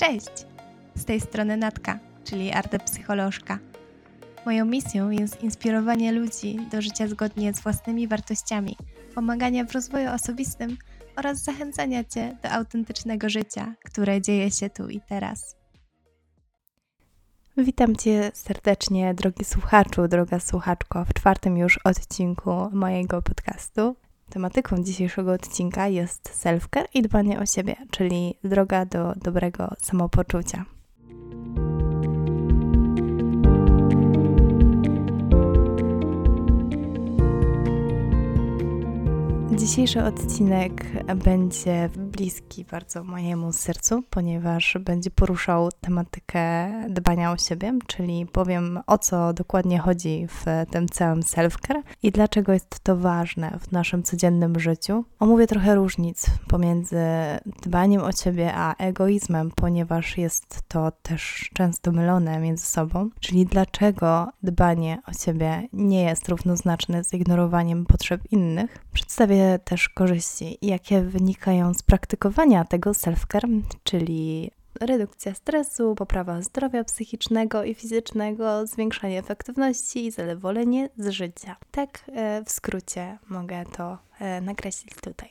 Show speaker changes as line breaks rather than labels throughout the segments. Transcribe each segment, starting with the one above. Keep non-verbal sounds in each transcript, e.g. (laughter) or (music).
Cześć! Z tej strony Natka, czyli artepsycholożka. Moją misją jest inspirowanie ludzi do życia zgodnie z własnymi wartościami, pomagania w rozwoju osobistym oraz zachęcania Cię do autentycznego życia, które dzieje się tu i teraz. Witam Cię serdecznie, drogi słuchaczu, droga słuchaczko, w czwartym już odcinku mojego podcastu. Tematyką dzisiejszego odcinka jest self-care i dbanie o siebie, czyli droga do dobrego samopoczucia. Dzisiejszy odcinek będzie bliski bardzo mojemu sercu, ponieważ będzie poruszał tematykę dbania o siebie, czyli powiem o co dokładnie chodzi w tym całym self-care i dlaczego jest to ważne w naszym codziennym życiu. Omówię trochę różnic pomiędzy dbaniem o siebie a egoizmem, ponieważ jest to też często mylone między sobą, czyli dlaczego dbanie o siebie nie jest równoznaczne z ignorowaniem potrzeb innych. Przedstawię też korzyści, jakie wynikają z praktykowania tego self-care, czyli redukcja stresu, poprawa zdrowia psychicznego i fizycznego, zwiększanie efektywności i zadowolenie z życia. Tak e, w skrócie mogę to e, nakreślić tutaj.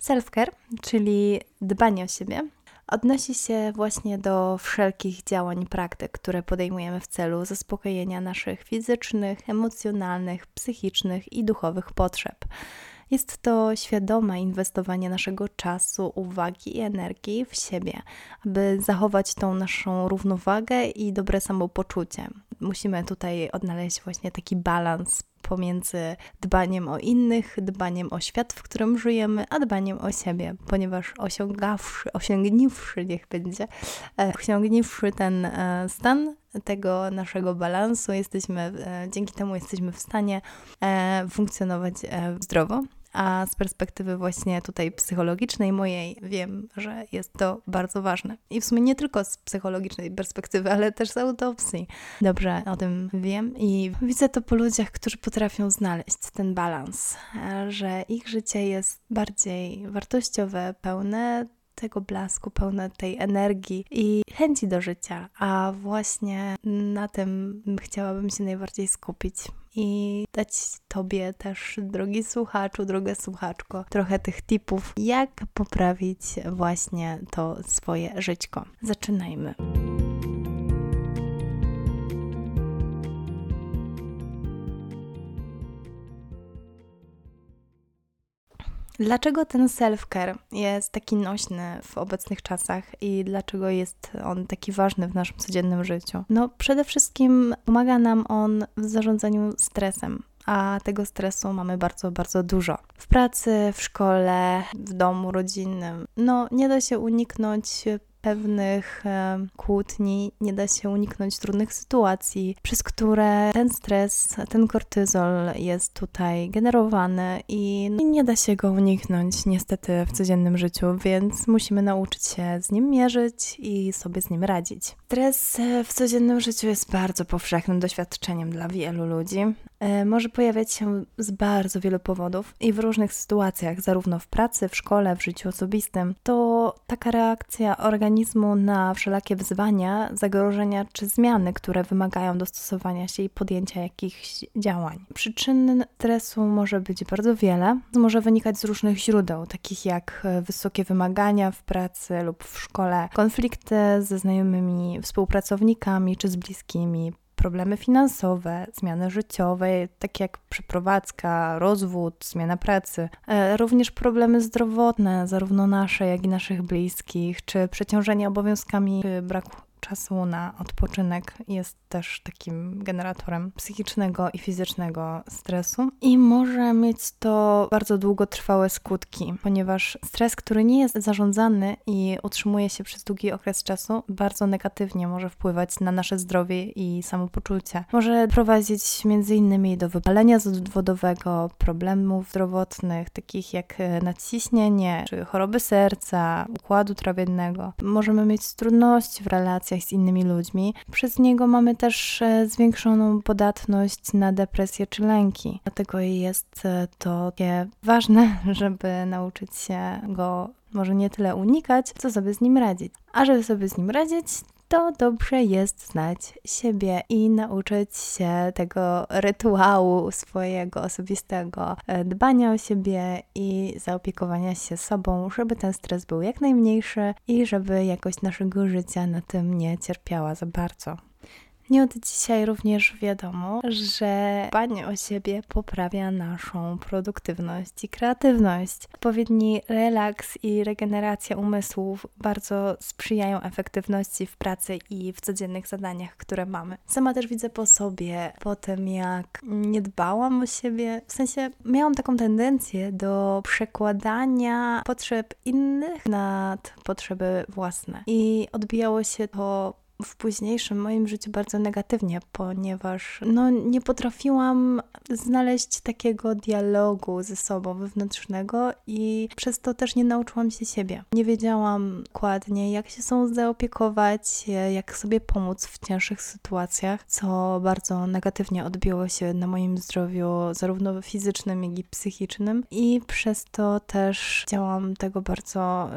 Self-care, czyli dbanie o siebie, odnosi się właśnie do wszelkich działań i praktyk, które podejmujemy w celu zaspokojenia naszych fizycznych, emocjonalnych, psychicznych i duchowych potrzeb. Jest to świadome inwestowanie naszego czasu, uwagi i energii w siebie, aby zachować tą naszą równowagę i dobre samopoczucie. Musimy tutaj odnaleźć właśnie taki balans pomiędzy dbaniem o innych, dbaniem o świat, w którym żyjemy, a dbaniem o siebie, ponieważ osiągawszy, osiągniwszy, niech będzie, e, osiągniwszy ten e, stan tego naszego balansu, jesteśmy, e, dzięki temu jesteśmy w stanie funkcjonować zdrowo a z perspektywy właśnie tutaj psychologicznej mojej wiem, że jest to bardzo ważne. I w sumie nie tylko z psychologicznej perspektywy, ale też z autopsji. Dobrze o tym wiem i widzę to po ludziach, którzy potrafią znaleźć ten balans, że ich życie jest bardziej wartościowe, pełne tego blasku, pełne tej energii i chęci do życia, a właśnie na tym chciałabym się najbardziej skupić i dać Tobie też, drogi słuchaczu, droga słuchaczko, trochę tych tipów, jak poprawić właśnie to swoje żyćko. Zaczynajmy. Dlaczego ten self-care jest taki nośny w obecnych czasach i dlaczego jest on taki ważny w naszym codziennym życiu? No, przede wszystkim pomaga nam on w zarządzaniu stresem a tego stresu mamy bardzo, bardzo dużo. W pracy, w szkole, w domu rodzinnym. No, nie da się uniknąć pewnych kłótni, nie da się uniknąć trudnych sytuacji, przez które ten stres, ten kortyzol jest tutaj generowany i nie da się go uniknąć niestety w codziennym życiu, więc musimy nauczyć się z nim mierzyć i sobie z nim radzić. Stres w codziennym życiu jest bardzo powszechnym doświadczeniem dla wielu ludzi. E, może pojawiać się z bardzo wielu powodów i w różnych sytuacjach, zarówno w pracy, w szkole, w życiu osobistym. To taka reakcja organizmu na wszelakie wyzwania, zagrożenia czy zmiany, które wymagają dostosowania się i podjęcia jakichś działań. Przyczyn stresu może być bardzo wiele, może wynikać z różnych źródeł, takich jak wysokie wymagania w pracy lub w szkole, konflikty ze znajomymi, współpracownikami czy z bliskimi, problemy finansowe, zmiany życiowe, takie jak przeprowadzka, rozwód, zmiana pracy, e, również problemy zdrowotne, zarówno nasze, jak i naszych bliskich, czy przeciążenie obowiązkami, czy braku czasu na odpoczynek jest też takim generatorem psychicznego i fizycznego stresu i może mieć to bardzo długotrwałe skutki, ponieważ stres, który nie jest zarządzany i utrzymuje się przez długi okres czasu, bardzo negatywnie może wpływać na nasze zdrowie i samopoczucie. Może prowadzić m.in. do wypalenia wodowego, problemów zdrowotnych, takich jak nadciśnienie czy choroby serca, układu trawiennego. Możemy mieć trudności w relacji z innymi ludźmi. Przez niego mamy też e, zwiększoną podatność na depresję czy lęki. Dlatego jest e, to takie ważne, (laughs) żeby nauczyć się go może nie tyle unikać, co sobie z nim radzić. A żeby sobie z nim radzić, to dobrze jest znać siebie i nauczyć się tego rytuału swojego osobistego e, dbania o siebie i zaopiekowania się sobą, żeby ten stres był jak najmniejszy i żeby jakość naszego życia na tym nie cierpiała za bardzo. Nie od dzisiaj również wiadomo, że dbanie o siebie poprawia naszą produktywność i kreatywność. Odpowiedni relaks i regeneracja umysłów bardzo sprzyjają efektywności w pracy i w codziennych zadaniach, które mamy. Sama też widzę po sobie, po tym jak nie dbałam o siebie, w sensie miałam taką tendencję do przekładania potrzeb innych nad potrzeby własne i odbijało się to w późniejszym moim życiu bardzo negatywnie, ponieważ no, nie potrafiłam znaleźć takiego dialogu ze sobą wewnętrznego i przez to też nie nauczyłam się siebie. Nie wiedziałam dokładnie, jak się są zaopiekować, jak sobie pomóc w cięższych sytuacjach, co bardzo negatywnie odbiło się na moim zdrowiu, zarówno fizycznym, jak i psychicznym, i przez to też działam tego bardzo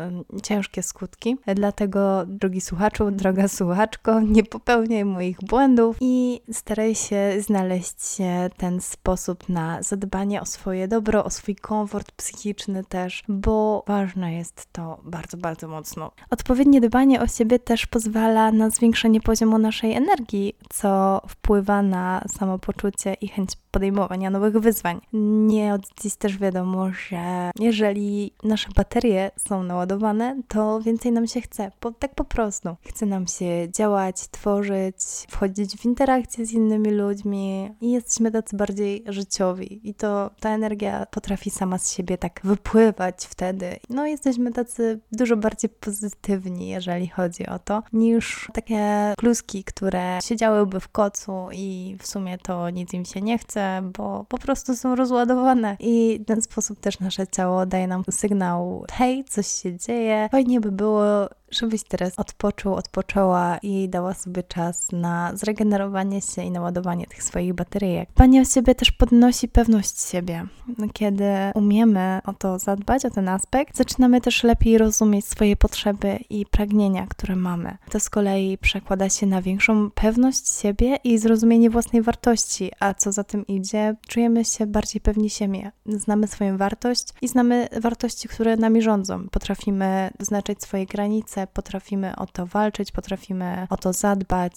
ciężkie skutki. Dlatego, drogi słuchaczu, droga słuchacz, nie popełniaj moich błędów i staraj się znaleźć ten sposób na zadbanie o swoje dobro, o swój komfort psychiczny też, bo ważne jest to bardzo, bardzo mocno. Odpowiednie dbanie o siebie też pozwala na zwiększenie poziomu naszej energii, co wpływa na samopoczucie i chęć podejmowania nowych wyzwań. Nie od dziś też wiadomo, że jeżeli nasze baterie są naładowane, to więcej nam się chce, po, tak po prostu. Chce nam się działać, tworzyć, wchodzić w interakcje z innymi ludźmi i jesteśmy tacy bardziej życiowi. I to ta energia potrafi sama z siebie tak wypływać wtedy. No jesteśmy tacy dużo bardziej pozytywni, jeżeli chodzi o to, niż takie kluski, które siedziałyby w kocu i w sumie to nic im się nie chce bo po prostu są rozładowane. I w ten sposób też nasze ciało daje nam sygnał, hej, coś się dzieje, fajnie by było żebyś teraz odpoczął, odpoczęła i dała sobie czas na zregenerowanie się i naładowanie tych swoich bateryjek. Dbanie o siebie też podnosi pewność siebie. Kiedy umiemy o to zadbać, o ten aspekt, zaczynamy też lepiej rozumieć swoje potrzeby i pragnienia, które mamy. To z kolei przekłada się na większą pewność siebie i zrozumienie własnej wartości, a co za tym idzie, czujemy się bardziej pewni siebie. Znamy swoją wartość i znamy wartości, które nami rządzą. Potrafimy wyznaczać swoje granice, potrafimy o to walczyć, potrafimy o to zadbać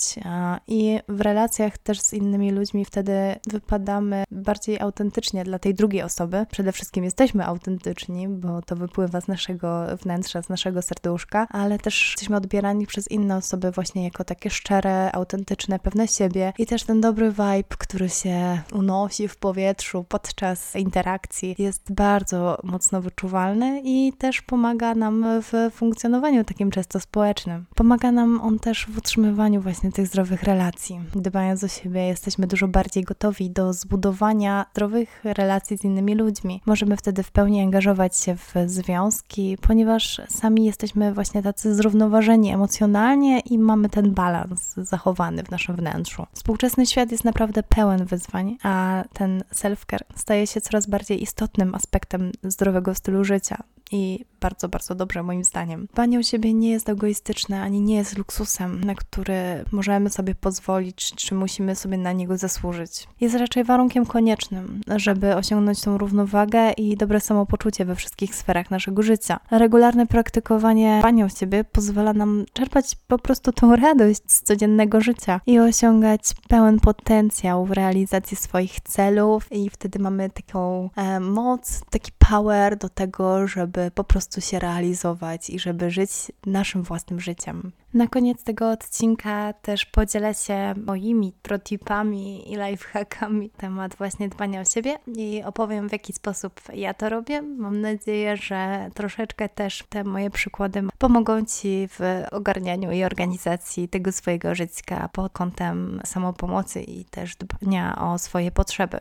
i w relacjach też z innymi ludźmi wtedy wypadamy bardziej autentycznie dla tej drugiej osoby. Przede wszystkim jesteśmy autentyczni, bo to wypływa z naszego wnętrza, z naszego serduszka, ale też jesteśmy odbierani przez inne osoby właśnie jako takie szczere, autentyczne, pewne siebie i też ten dobry vibe, który się unosi w powietrzu podczas interakcji jest bardzo mocno wyczuwalny i też pomaga nam w funkcjonowaniu takim często społecznym. Pomaga nam on też w utrzymywaniu właśnie tych zdrowych relacji. Dbając o siebie, jesteśmy dużo bardziej gotowi do zbudowania zdrowych relacji z innymi ludźmi. Możemy wtedy w pełni angażować się w związki, ponieważ sami jesteśmy właśnie tacy zrównoważeni emocjonalnie i mamy ten balans zachowany w naszym wnętrzu. Współczesny świat jest naprawdę pełen wyzwań, a ten self-care staje się coraz bardziej istotnym aspektem zdrowego stylu życia i bardzo, bardzo dobrze moim zdaniem. Dbanie o siebie nie jest egoistyczne, ani nie jest luksusem, na który możemy sobie pozwolić, czy musimy sobie na niego zasłużyć. Jest raczej warunkiem koniecznym, żeby osiągnąć tą równowagę i dobre samopoczucie we wszystkich sferach naszego życia. Regularne praktykowanie dbania o siebie pozwala nam czerpać po prostu tą radość z codziennego życia i osiągać pełen potencjał w realizacji swoich celów i wtedy mamy taką e, moc, taki power do tego, żeby po prostu się realizować i żeby żyć naszym własnym życiem. Na koniec tego odcinka też podzielę się moimi protipami i lifehackami temat właśnie dbania o siebie i opowiem w jaki sposób ja to robię. Mam nadzieję, że troszeczkę też te moje przykłady pomogą Ci w ogarnianiu i organizacji tego swojego życia pod kątem samopomocy i też dbania o swoje potrzeby.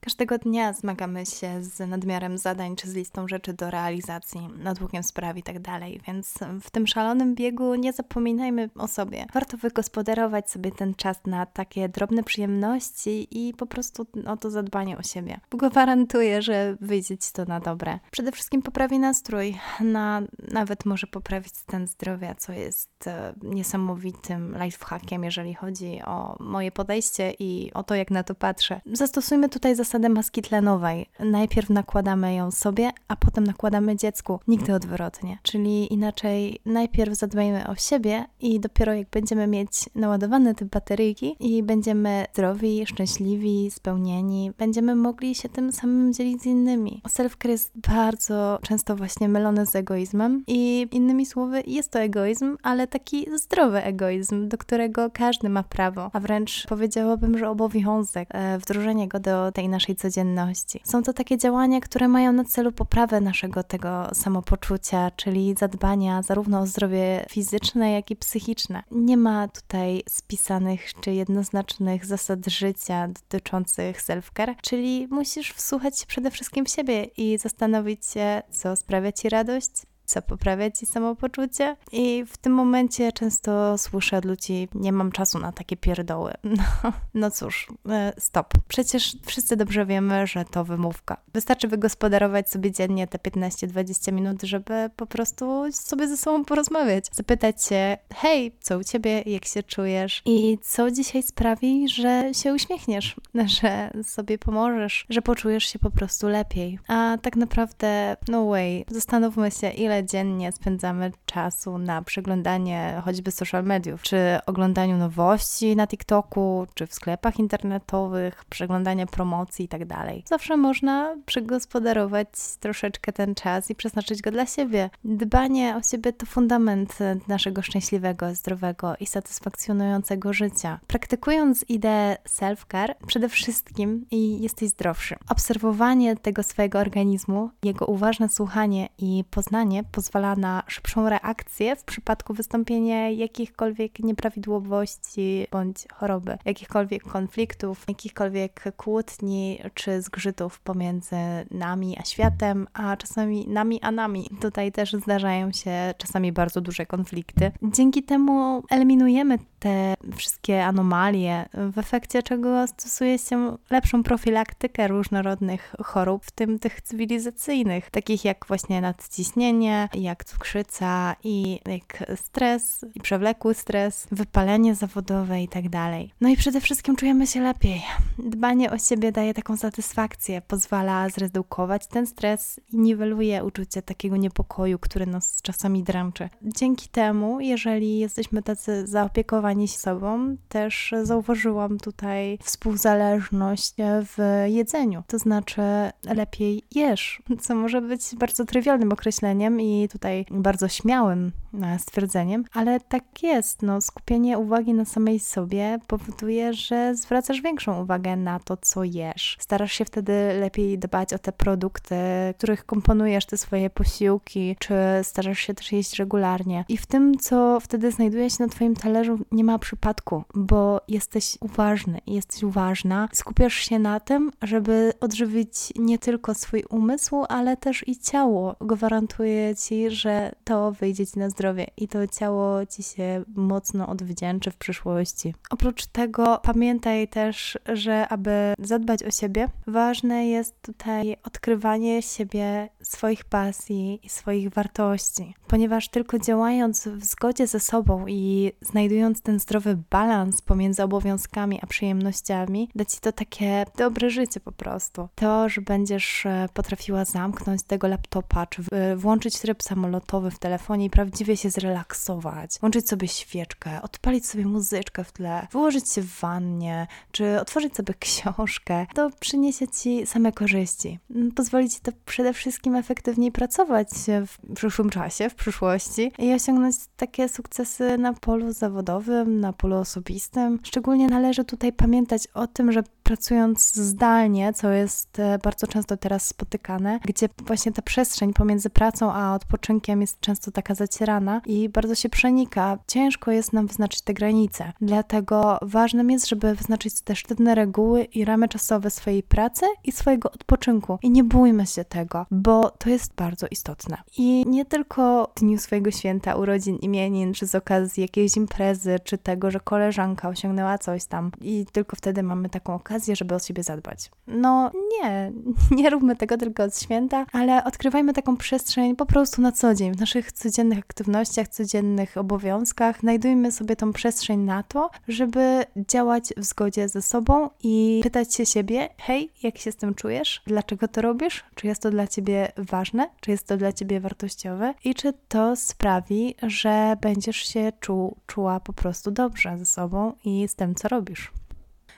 Każdego dnia zmagamy się z nadmiarem zadań czy z listą rzeczy do realizacji, nadłukiem spraw i tak dalej, więc w tym szalonym biegu nie zapominajmy o sobie. Warto wygospodarować sobie ten czas na takie drobne przyjemności i po prostu o to zadbanie o siebie. Gwarantuję, że wyjdzie Ci to na dobre. Przede wszystkim poprawi nastrój, na, nawet może poprawić stan zdrowia, co jest e, niesamowitym lifehackiem, jeżeli chodzi o moje podejście i o to, jak na to patrzę. Zastosujmy tutaj zasadę maski tlenowej. Najpierw nakładamy ją sobie, a potem nakładamy dziecku. Nigdy odwrotnie. Czyli inaczej najpierw zadbajmy o siebie i dopiero jak będziemy mieć naładowane te bateryjki i będziemy zdrowi, szczęśliwi, spełnieni, będziemy mogli się tym samym dzielić z innymi. Self-care jest bardzo często właśnie mylony z egoizmem i innymi słowy jest to egoizm, ale taki zdrowy egoizm, do którego każdy ma prawo, a wręcz powiedziałabym, że obowiązek e, wdrożenia go do tej naszej codzienności. Są to takie działania, które mają na celu poprawę naszego tego samopoczucia, czyli zadbania zarówno o zdrowie fizyczne, jak i psychiczne. Nie ma tutaj spisanych czy jednoznacznych zasad życia dotyczących self-care, czyli musisz wsłuchać się przede wszystkim w siebie i zastanowić się, co sprawia ci radość, co poprawia ci samopoczucie. I w tym momencie często słyszę od ludzi, nie mam czasu na takie pierdoły. (laughs) No, no cóż, e, stop. Przecież wszyscy dobrze wiemy, że to wymówka. Wystarczy wygospodarować sobie dziennie te 15-20 minut, żeby po prostu sobie ze sobą porozmawiać. Zapytać się, hej, co u ciebie, jak się czujesz i co dzisiaj sprawi, że się uśmiechniesz, (laughs) że sobie pomożesz, że poczujesz się po prostu lepiej. A tak naprawdę, no way, zastanówmy się, ile dziennie spędzamy czasu na przeglądanie choćby social mediów, czy oglądaniu nowości na TikToku, czy w sklepach internetowych, przeglądanie promocji itd. Tak Zawsze można przegospodarować troszeczkę ten czas i przeznaczyć go dla siebie. Dbanie o siebie to fundament naszego szczęśliwego, zdrowego i satysfakcjonującego życia. Praktykując ideę self-care, przede wszystkim i jesteś zdrowszy. Obserwowanie tego swojego organizmu, jego uważne słuchanie i poznanie pozwala na szybszą reakcję w przypadku wystąpienia jakichkolwiek nieprawidłowości bądź choroby, jakichkolwiek konfliktów, jakichkolwiek kłótni czy zgrzytów pomiędzy nami a światem, a czasami nami a nami. Tutaj też zdarzają się czasami bardzo duże konflikty. Dzięki temu eliminujemy te wszystkie anomalie, w efekcie czego stosuje się lepszą profilaktykę różnorodnych chorób, w tym tych cywilizacyjnych, takich jak właśnie nadciśnienie, jak cukrzyca i jak stres, i przewlekły stres, wypalenie zawodowe i tak dalej. No i przede wszystkim czujemy się lepiej. Dbanie o siebie daje taką satysfakcję, pozwala zredukować ten stres i niweluje uczucie takiego niepokoju, który nas czasami dręczy. Dzięki temu, jeżeli jesteśmy tacy zaopiekowani sobą, też zauważyłam tutaj współzależność w jedzeniu. To znaczy lepiej jesz, (laughs) co może być bardzo trywialnym określeniem i tutaj bardzo śmiałym e, stwierdzeniem, ale tak jest. No, skupienie uwagi na samej sobie powoduje, że zwracasz większą uwagę na to, co jesz. Starasz się wtedy lepiej dbać o te produkty, których komponujesz te swoje posiłki, czy starasz się też jeść regularnie. I w tym, co wtedy znajduje się na Twoim talerzu, nie ma przypadku, bo jesteś uważny jesteś uważna. Skupiasz się na tym, żeby odżywić nie tylko swój umysł, ale też i ciało. Gwarantuję Ci, że to wyjdzie Ci na zdrowie i to ciało Ci się mocno odwdzięczy w przyszłości. Oprócz tego pamiętaj też, że aby zadbać o siebie, ważne jest tutaj odkrywanie siebie, swoich pasji i swoich wartości, ponieważ tylko działając w zgodzie ze sobą i znajdując ten zdrowy balans pomiędzy obowiązkami a przyjemnościami, da Ci to takie dobre życie po prostu. To, że będziesz e, potrafiła zamknąć tego laptopa, czy e, włączyć tryb samolotowy w telefonie i prawdziwie się zrelaksować, włączyć sobie świeczkę, odpalić sobie muzyczkę w tle, wyłożyć się w wannie, czy otworzyć sobie (laughs) książkę, to przyniesie Ci same korzyści. Mm, pozwoli Ci to przede wszystkim efektywniej pracować w przyszłym czasie, w przyszłości i osiągnąć takie sukcesy na polu zawodowym, na polu osobistym. Szczególnie należy tutaj pamiętać o tym, że pracując zdalnie, co jest e, bardzo często teraz spotykane, gdzie właśnie ta przestrzeń pomiędzy pracą a odpoczynkiem jest często taka zacierana i bardzo się przenika. Ciężko jest nam wyznaczyć te granice. Dlatego ważnym jest, żeby wyznaczyć też sztywne reguły i ramy czasowe swojej pracy i swojego odpoczynku. I nie bójmy się tego, bo to jest bardzo istotne. I nie tylko w dniu swojego święta, urodzin, imienin, czy z okazji jakiejś imprezy, czy tego, że koleżanka osiągnęła coś tam i tylko wtedy mamy taką okazję, żeby o siebie zadbać. No nie, (laughs) nie róbmy tego tylko od święta, ale odkrywajmy taką przestrzeń po prostu na co dzień, w naszych codziennych aktywnościach, codziennych obowiązkach. Znajdujmy sobie tą przestrzeń na to, żeby działać w zgodzie ze sobą i pytać się siebie, hej, jak się z tym czujesz? Dlaczego to robisz? Czy jest to dla ciebie ważne? Czy jest to dla ciebie wartościowe? I czy to sprawi, że będziesz się czuł, czuła po prostu dobrze ze sobą i z tym, co robisz?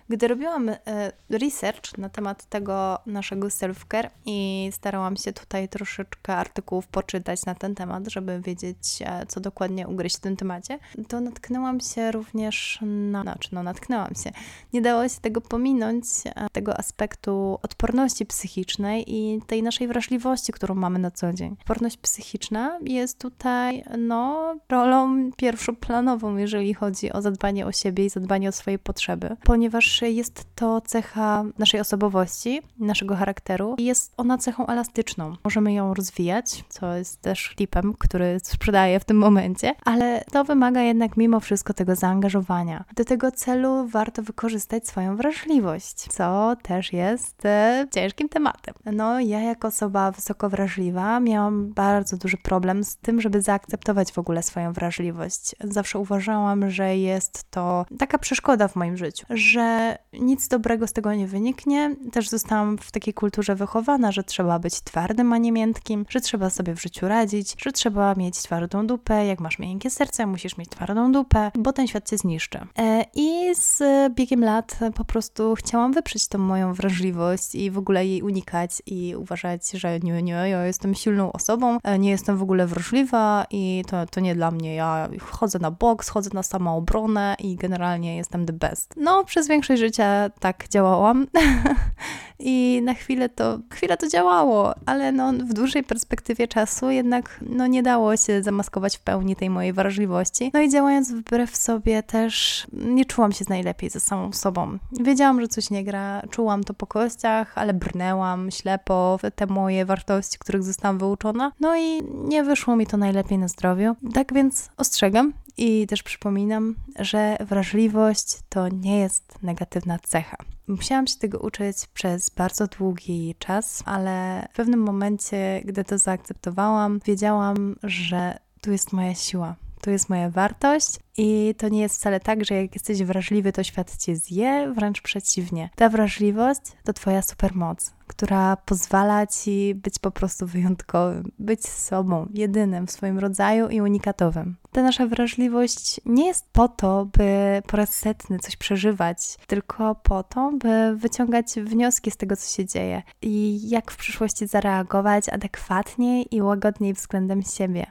Gdy robiłam e, research na temat tego naszego self-care i starałam się tutaj troszeczkę artykułów poczytać na ten temat, żeby wiedzieć, e, co dokładnie ugryźć w tym temacie, to natknęłam się również na, znaczy no natknęłam się, nie dało się tego pominąć, e, tego aspektu odporności psychicznej i tej naszej wrażliwości, którą mamy na co dzień. Odporność psychiczna jest tutaj, no, rolą pierwszoplanową, jeżeli chodzi o zadbanie o siebie i zadbanie o swoje potrzeby, ponieważ jest to cecha naszej osobowości, naszego charakteru i jest ona cechą elastyczną. Możemy ją rozwijać, co jest też klipem, który sprzedaję w tym momencie, ale to wymaga jednak mimo wszystko tego zaangażowania. Do tego celu warto wykorzystać swoją wrażliwość, co też jest e, ciężkim tematem. No, ja jako osoba wysoko wrażliwa miałam bardzo duży problem z tym, żeby zaakceptować w ogóle swoją wrażliwość. Zawsze uważałam, że jest to taka przeszkoda w moim życiu, że nic dobrego z tego nie wyniknie. Też zostałam w takiej kulturze wychowana, że trzeba być twardym, a nie miętkim, że trzeba sobie w życiu radzić, że trzeba mieć twardą dupę. Jak masz miękkie serce, musisz mieć twardą dupę, bo ten świat cię zniszczy. E, I z biegiem lat po prostu chciałam wyprzeć tą moją wrażliwość i w ogóle jej unikać i uważać, że nie, nie, ja jestem silną osobą, e, nie jestem w ogóle wrażliwa i to, to nie dla mnie. Ja chodzę na boks, chodzę na samoobronę i generalnie jestem the best. No, przez większość życia tak działałam (laughs) i na chwilę to, chwilę to działało, ale no, w dłuższej perspektywie czasu jednak no, nie dało się zamaskować w pełni tej mojej wrażliwości. No i działając wbrew sobie też nie czułam się najlepiej ze samą sobą. Wiedziałam, że coś nie gra, czułam to po kościach, ale brnęłam ślepo w te moje wartości, których zostałam wyuczona. No i nie wyszło mi to najlepiej na zdrowiu. Tak więc ostrzegam, i też przypominam, że wrażliwość to nie jest negatywna cecha. Musiałam się tego uczyć przez bardzo długi czas, ale w pewnym momencie, gdy to zaakceptowałam, wiedziałam, że tu jest moja siła, tu jest moja wartość i to nie jest wcale tak, że jak jesteś wrażliwy, to świat cię zje, wręcz przeciwnie. Ta wrażliwość to twoja supermoc, która pozwala ci być po prostu wyjątkowym, być sobą, jedynym w swoim rodzaju i unikatowym. Ta nasza wrażliwość nie jest po to, by po raz setny coś przeżywać, tylko po to, by wyciągać wnioski z tego, co się dzieje i jak w przyszłości zareagować adekwatniej i łagodniej względem siebie.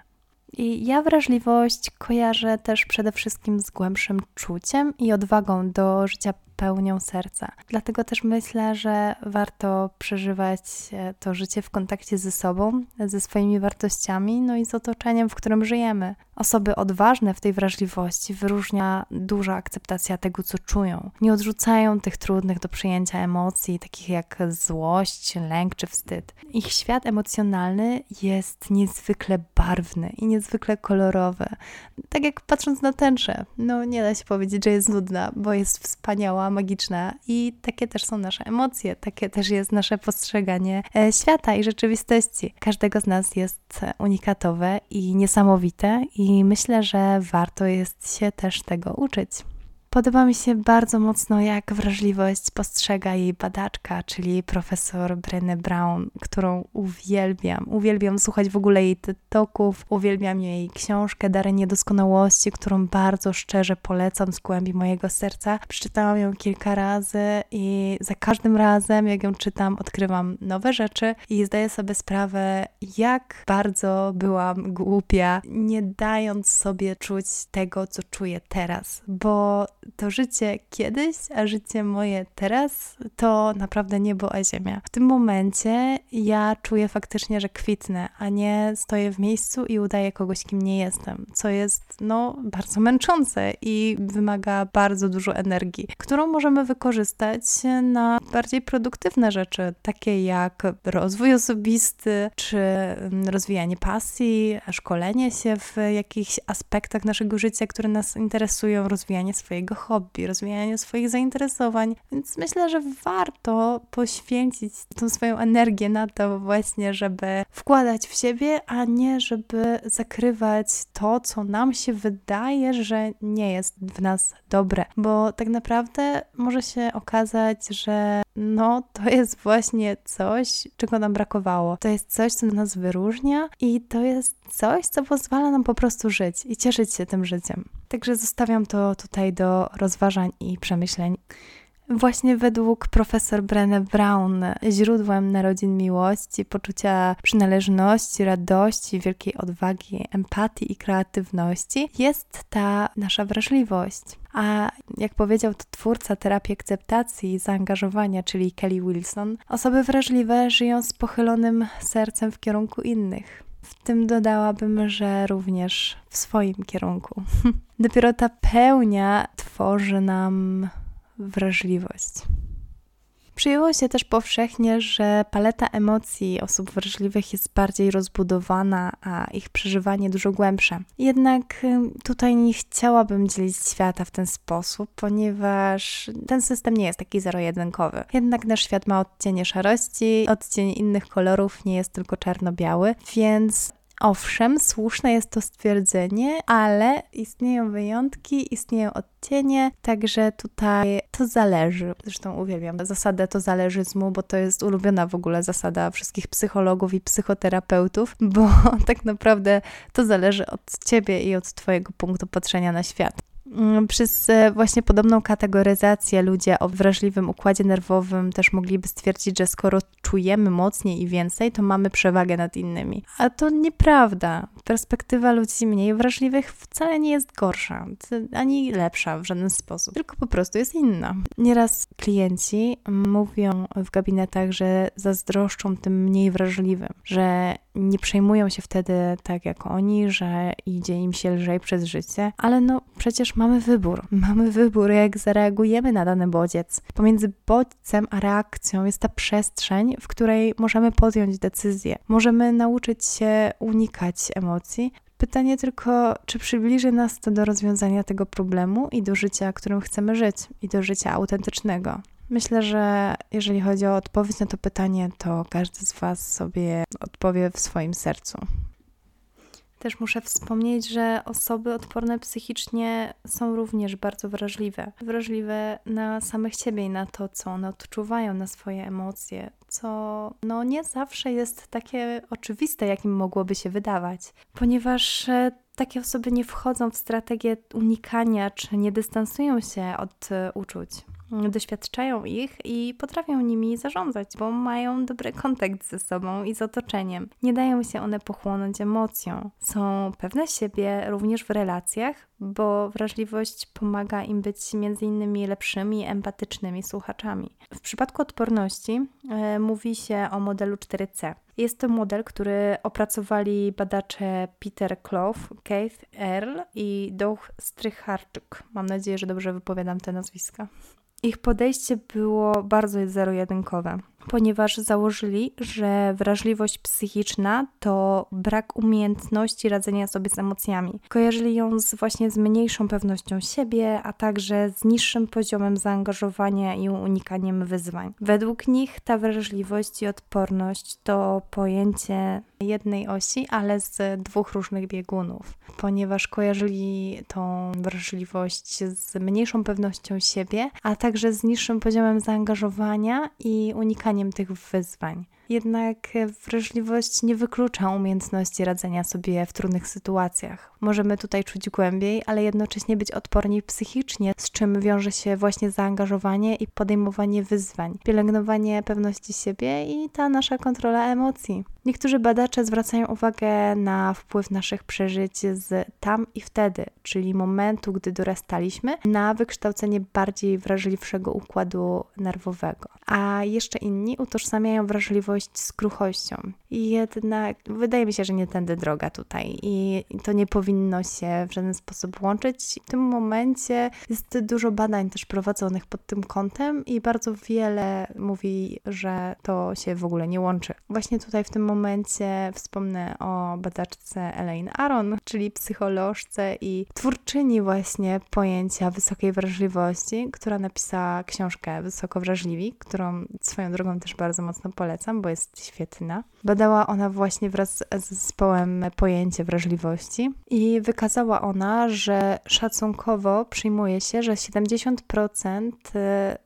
I ja wrażliwość kojarzę też przede wszystkim z głębszym czuciem i odwagą do życia pełnią serca. Dlatego też myślę, że warto przeżywać e, to życie w kontakcie ze sobą, ze swoimi wartościami, no i z otoczeniem, w którym żyjemy. Osoby odważne w tej wrażliwości wyróżnia duża akceptacja tego, co czują. Nie odrzucają tych trudnych do przyjęcia emocji, takich jak złość, lęk czy wstyd. Ich świat emocjonalny jest niezwykle barwny i niezwykle kolorowy. Tak jak patrząc na tęczę, no nie da się powiedzieć, że jest nudna, bo jest wspaniała, magiczna i takie też są nasze emocje, takie też jest nasze postrzeganie e, świata i rzeczywistości. Każdego z nas jest unikatowe i niesamowite i myślę, że warto jest się też tego uczyć. Podoba mi się bardzo mocno, jak wrażliwość postrzega jej badaczka, czyli profesor Brené Brown, którą uwielbiam. Uwielbiam słuchać w ogóle jej toków, uwielbiam jej książkę Dary Niedoskonałości, którą bardzo szczerze polecam z głębi mojego serca. Przeczytałam ją kilka razy i za każdym razem, jak ją czytam, odkrywam nowe rzeczy i zdaję sobie sprawę, jak bardzo byłam głupia, nie dając sobie czuć tego, co czuję teraz, bo to życie kiedyś, a życie moje teraz to naprawdę niebo a ziemia. W tym momencie ja czuję faktycznie, że kwitnę, a nie stoję w miejscu i udaję kogoś, kim nie jestem, co jest no bardzo męczące i wymaga bardzo dużo energii, którą możemy wykorzystać na bardziej produktywne rzeczy, takie jak rozwój osobisty, czy mm, rozwijanie pasji, szkolenie się w jakichś aspektach naszego życia, które nas interesują, rozwijanie swojego hobby, rozwijanie swoich zainteresowań. Więc myślę, że warto poświęcić tą swoją energię na to właśnie, żeby wkładać w siebie, a nie żeby zakrywać to, co nam się wydaje, że nie jest w nas dobre, bo tak naprawdę może się okazać, że no to jest właśnie coś, czego nam brakowało. To jest coś, co nas wyróżnia i to jest coś, co pozwala nam po prostu żyć i cieszyć się tym życiem. Także zostawiam to tutaj do rozważań i przemyśleń. Właśnie według profesor Brené Brown źródłem narodzin miłości, poczucia przynależności, radości, wielkiej odwagi, empatii i kreatywności jest ta nasza wrażliwość. A jak powiedział to twórca terapii akceptacji i zaangażowania, czyli Kelly Wilson, osoby wrażliwe żyją z pochylonym sercem w kierunku innych. W tym dodałabym, że również w swoim kierunku. (laughs) Dopiero ta pełnia tworzy nam wrażliwość. Przyjęło się też powszechnie, że paleta emocji osób wrażliwych jest bardziej rozbudowana, a ich przeżywanie dużo głębsze. Jednak tutaj nie chciałabym dzielić świata w ten sposób, ponieważ ten system nie jest taki zero-jedynkowy. Jednak nasz świat ma odcienie szarości, odcień innych kolorów nie jest tylko czarno-biały, więc Owszem, słuszne jest to stwierdzenie, ale istnieją wyjątki, istnieją odcienie, także tutaj to zależy. Zresztą uwielbiam zasadę to zależyzmu, bo to jest ulubiona w ogóle zasada wszystkich psychologów i psychoterapeutów, bo (laughs) tak naprawdę to zależy od ciebie i od twojego punktu patrzenia na świat. Mm, przez e, właśnie podobną kategoryzację ludzie o wrażliwym układzie nerwowym też mogliby stwierdzić, że skoro czujemy mocniej i więcej, to mamy przewagę nad innymi. A to nieprawda. Perspektywa ludzi mniej wrażliwych wcale nie jest gorsza, ani lepsza w żaden sposób, tylko po prostu jest inna. Nieraz klienci mówią w gabinetach, że zazdroszczą tym mniej wrażliwym, że nie przejmują się wtedy tak jak oni, że idzie im się lżej przez życie, ale no przecież mamy wybór. Mamy wybór, jak zareagujemy na dany bodziec. Pomiędzy bodźcem a reakcją jest ta przestrzeń, w której możemy podjąć decyzję. Możemy nauczyć się unikać emocji, Pytanie tylko, czy przybliży nas to do rozwiązania tego problemu i do życia, którym chcemy żyć, i do życia autentycznego. Myślę, że jeżeli chodzi o odpowiedź na to pytanie, to każdy z Was sobie odpowie w swoim sercu. Też muszę wspomnieć, że osoby odporne psychicznie są również bardzo wrażliwe. Wrażliwe na samych siebie i na to, co one odczuwają, na swoje emocje, co no nie zawsze jest takie oczywiste, jakim mogłoby się wydawać, ponieważ e, takie osoby nie wchodzą w strategię unikania czy nie dystansują się od e, uczuć doświadczają ich i potrafią nimi zarządzać, bo mają dobry kontakt ze sobą i z otoczeniem. Nie dają się one pochłonąć emocją. Są pewne siebie również w relacjach, bo wrażliwość pomaga im być między innymi lepszymi, empatycznymi słuchaczami. W przypadku odporności e, mówi się o modelu 4C. Jest to model, który opracowali badacze Peter Clough, Keith Earl i Doug Strycharczyk. Mam nadzieję, że dobrze wypowiadam te nazwiska. Ich podejście było bardzo zero-jedynkowe ponieważ założyli, że wrażliwość psychiczna to brak umiejętności radzenia sobie z emocjami. Kojarzyli ją z, właśnie z mniejszą pewnością siebie, a także z niższym poziomem zaangażowania i unikaniem wyzwań. Według nich ta wrażliwość i odporność to pojęcie jednej osi, ale z dwóch różnych biegunów, ponieważ kojarzyli tą wrażliwość z mniejszą pewnością siebie, a także z niższym poziomem zaangażowania i unikaniem tych wyzwań. Jednak wrażliwość nie wyklucza umiejętności radzenia sobie w trudnych sytuacjach. Możemy tutaj czuć głębiej, ale jednocześnie być odporni psychicznie, z czym wiąże się właśnie zaangażowanie i podejmowanie wyzwań, pielęgnowanie pewności siebie i ta nasza kontrola emocji. Niektórzy badacze zwracają uwagę na wpływ naszych przeżyć z tam i wtedy, czyli momentu, gdy dorastaliśmy, na wykształcenie bardziej wrażliwszego układu nerwowego. A jeszcze inni utożsamiają wrażliwość z kruchością. I jednak wydaje mi się, że nie tędy droga tutaj i to nie powinno się w żaden sposób łączyć. W tym momencie jest dużo badań też prowadzonych pod tym kątem i bardzo wiele mówi, że to się w ogóle nie łączy. Właśnie tutaj w tym momencie wspomnę o badaczce Elaine Aron, czyli psycholożce i twórczyni właśnie pojęcia wysokiej wrażliwości, która napisała książkę Wysoko Wrażliwi, którą swoją drogą też bardzo mocno polecam, bo jest świetna. Badała ona właśnie wraz z zespołem pojęcie wrażliwości i wykazała ona, że szacunkowo przyjmuje się, że 70%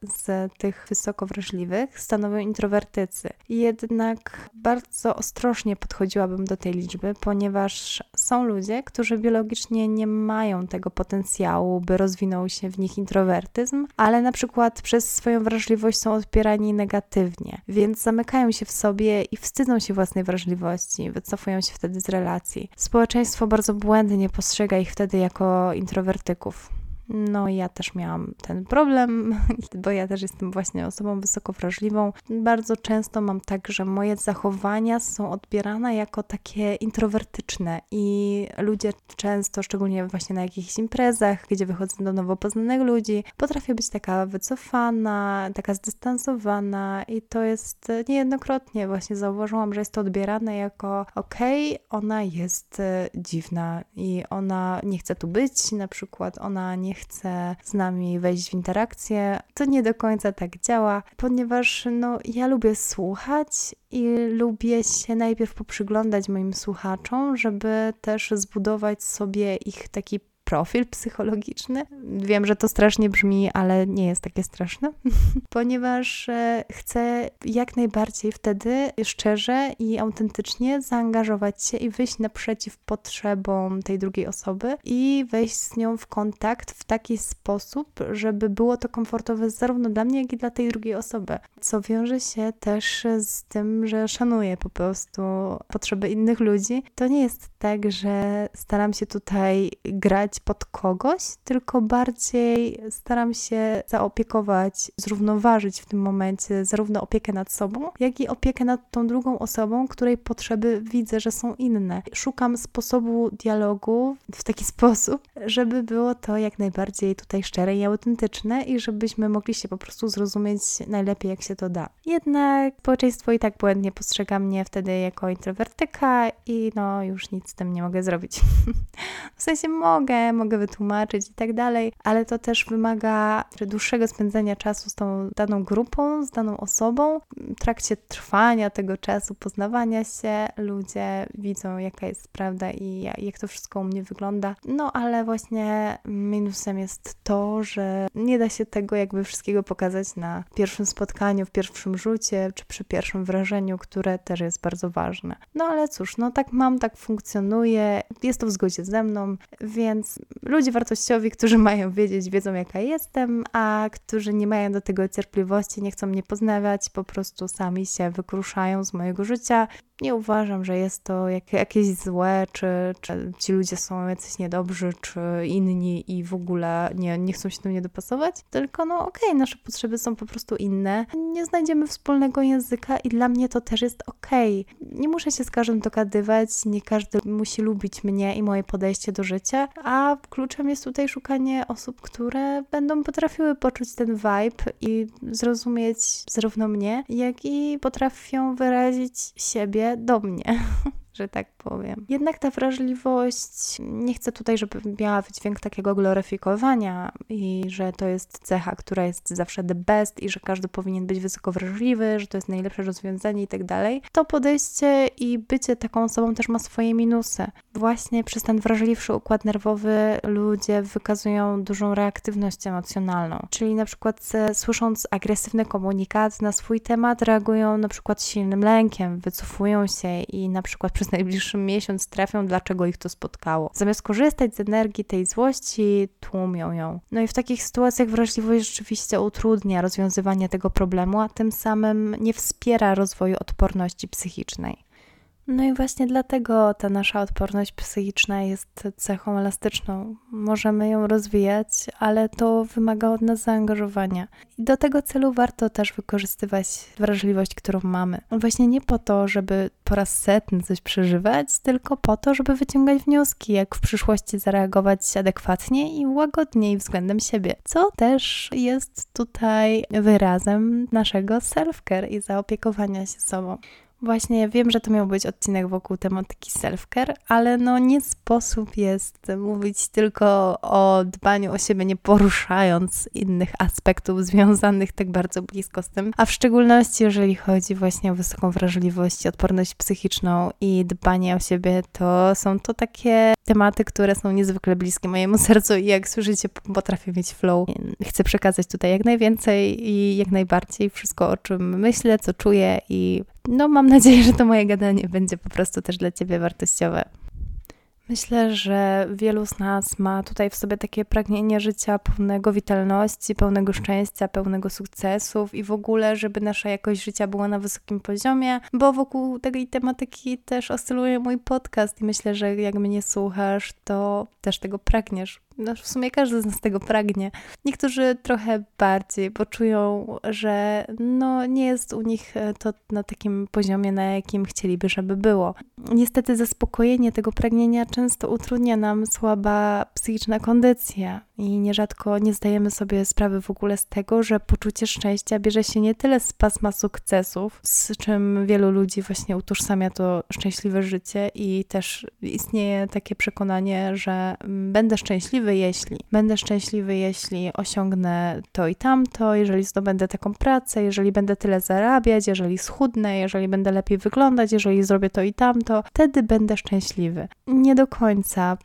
z tych wysoko wrażliwych stanowią introwertycy. Jednak bardzo ostrożnie podchodziłabym do tej liczby, ponieważ są ludzie, którzy biologicznie nie mają tego potencjału, by rozwinął się w nich introwertyzm, ale na przykład przez swoją wrażliwość są odbierani negatywnie, więc zamykają się w sobie i wstydzą się własnej wrażliwości, wycofują się wtedy z relacji. Społeczeństwo bardzo błędnie postrzega ich wtedy jako introwertyków. No ja też miałam ten problem, (laughs) bo ja też jestem właśnie osobą wysoko wrażliwą. Bardzo często mam tak, że moje zachowania są odbierane jako takie introwertyczne i ludzie często, szczególnie właśnie na jakichś imprezach, gdzie wychodzę do nowo poznanych ludzi, potrafię być taka wycofana, taka zdystansowana i to jest niejednokrotnie właśnie zauważyłam, że jest to odbierane jako okej, okay, ona jest e, dziwna i ona nie chce tu być, na przykład ona nie chce z nami wejść w interakcję. To nie do końca tak działa, ponieważ no, ja lubię słuchać i lubię się najpierw poprzyglądać moim słuchaczom, żeby też zbudować sobie ich taki profil psychologiczny. Wiem, że to strasznie brzmi, ale nie jest takie straszne, (laughs) ponieważ e, chcę jak najbardziej wtedy szczerze i autentycznie zaangażować się i wyjść naprzeciw potrzebom tej drugiej osoby i wejść z nią w kontakt w taki sposób, żeby było to komfortowe zarówno dla mnie, jak i dla tej drugiej osoby. Co wiąże się też z tym, że szanuję po prostu potrzeby innych ludzi. To nie jest tak, że staram się tutaj grać pod kogoś, tylko bardziej staram się zaopiekować, zrównoważyć w tym momencie zarówno opiekę nad sobą, jak i opiekę nad tą drugą osobą, której potrzeby widzę, że są inne. Szukam sposobu dialogu w taki (laughs) sposób, żeby było to jak najbardziej tutaj szczere i autentyczne i żebyśmy mogli się po prostu zrozumieć najlepiej, jak się to da. Jednak społeczeństwo i tak błędnie postrzega mnie wtedy jako introwertyka i no już nic z tym nie mogę zrobić. (laughs) w sensie mogę, mogę wytłumaczyć i tak dalej, ale to też wymaga dłuższego spędzenia czasu z tą daną grupą, z daną osobą. W trakcie trwania tego czasu, poznawania się, ludzie widzą, jaka jest prawda i jak to wszystko u mnie wygląda. No ale właśnie minusem jest to, że nie da się tego jakby wszystkiego pokazać na pierwszym spotkaniu, w pierwszym rzucie, czy przy pierwszym wrażeniu, które też jest bardzo ważne. No ale cóż, no tak mam, tak funkcjonuje, jest to w zgodzie ze mną, więc ludzie wartościowi, którzy mają wiedzieć, wiedzą jaka jestem, a którzy nie mają do tego cierpliwości, nie chcą mnie poznawać, po prostu sami się wykruszają z mojego życia nie uważam, że jest to jak, jakieś złe, czy, czy ci ludzie są jacyś niedobrzy, czy inni i w ogóle nie, nie chcą się do mnie dopasować, tylko no okej, okay, nasze potrzeby są po prostu inne. Nie znajdziemy wspólnego języka i dla mnie to też jest okej. Okay. Nie muszę się z każdym dogadywać, nie każdy musi lubić mnie i moje podejście do życia, a kluczem jest tutaj szukanie osób, które będą potrafiły poczuć ten vibe i zrozumieć zarówno mnie, jak i potrafią wyrazić siebie do mnie. (laughs) że tak powiem. Jednak ta wrażliwość, nie chcę tutaj, żeby miała wydźwięk takiego gloryfikowania i że to jest cecha, która jest zawsze the best i że każdy powinien być wysoko wrażliwy, że to jest najlepsze rozwiązanie i tak dalej. To podejście i bycie taką osobą też ma swoje minusy. Właśnie przez ten wrażliwszy układ nerwowy ludzie wykazują dużą reaktywność emocjonalną, czyli na przykład słysząc agresywny komunikat na swój temat reagują na przykład silnym lękiem, wycofują się i na przykład przez najbliższy miesiąc trafią, dlaczego ich to spotkało. Zamiast korzystać z energii tej złości, tłumią ją. No i w takich sytuacjach wrażliwość rzeczywiście utrudnia rozwiązywanie tego problemu, a tym samym nie wspiera rozwoju odporności psychicznej. No i właśnie dlatego ta nasza odporność psychiczna jest cechą elastyczną. Możemy ją rozwijać, ale to wymaga od nas zaangażowania. I do tego celu warto też wykorzystywać wrażliwość, którą mamy. Właśnie nie po to, żeby po raz setny coś przeżywać, tylko po to, żeby wyciągać wnioski, jak w przyszłości zareagować adekwatnie i łagodniej względem siebie. Co też jest tutaj wyrazem naszego self-care i zaopiekowania się sobą. Właśnie wiem, że to miał być odcinek wokół tematyki self-care, ale no nie sposób jest mówić tylko o dbaniu o siebie, nie poruszając innych aspektów związanych tak bardzo blisko z tym, a w szczególności jeżeli chodzi właśnie o wysoką wrażliwość, odporność psychiczną i dbanie o siebie, to są to takie tematy, które są niezwykle bliskie mojemu (laughs) sercu i jak słyszycie, potrafię mieć flow. Chcę przekazać tutaj jak najwięcej i jak najbardziej wszystko, o czym myślę, co czuję i no mam nadzieję, że to moje gadanie będzie po prostu też dla Ciebie wartościowe. Myślę, że wielu z nas ma tutaj w sobie takie pragnienie życia pełnego witalności, pełnego szczęścia, pełnego sukcesów i w ogóle, żeby nasza jakość życia była na wysokim poziomie, bo wokół tej tematyki też oscyluje mój podcast i myślę, że jak mnie słuchasz, to też tego pragniesz no w sumie każdy z nas tego pragnie. Niektórzy trochę bardziej, bo czują, że no nie jest u nich e, to na takim poziomie, na jakim chcieliby, żeby było. Niestety zaspokojenie tego pragnienia często utrudnia nam słaba psychiczna kondycja i nierzadko nie zdajemy sobie sprawy w ogóle z tego, że poczucie szczęścia bierze się nie tyle z pasma sukcesów, z czym wielu ludzi właśnie utożsamia to szczęśliwe życie i też istnieje takie przekonanie, że będę szczęśliwy, jeśli będę szczęśliwy, jeśli osiągnę to i tamto, jeżeli zdobędę taką pracę, jeżeli będę tyle zarabiać, jeżeli schudnę, jeżeli będę lepiej wyglądać, jeżeli zrobię to i tamto, wtedy będę szczęśliwy. Nie do końca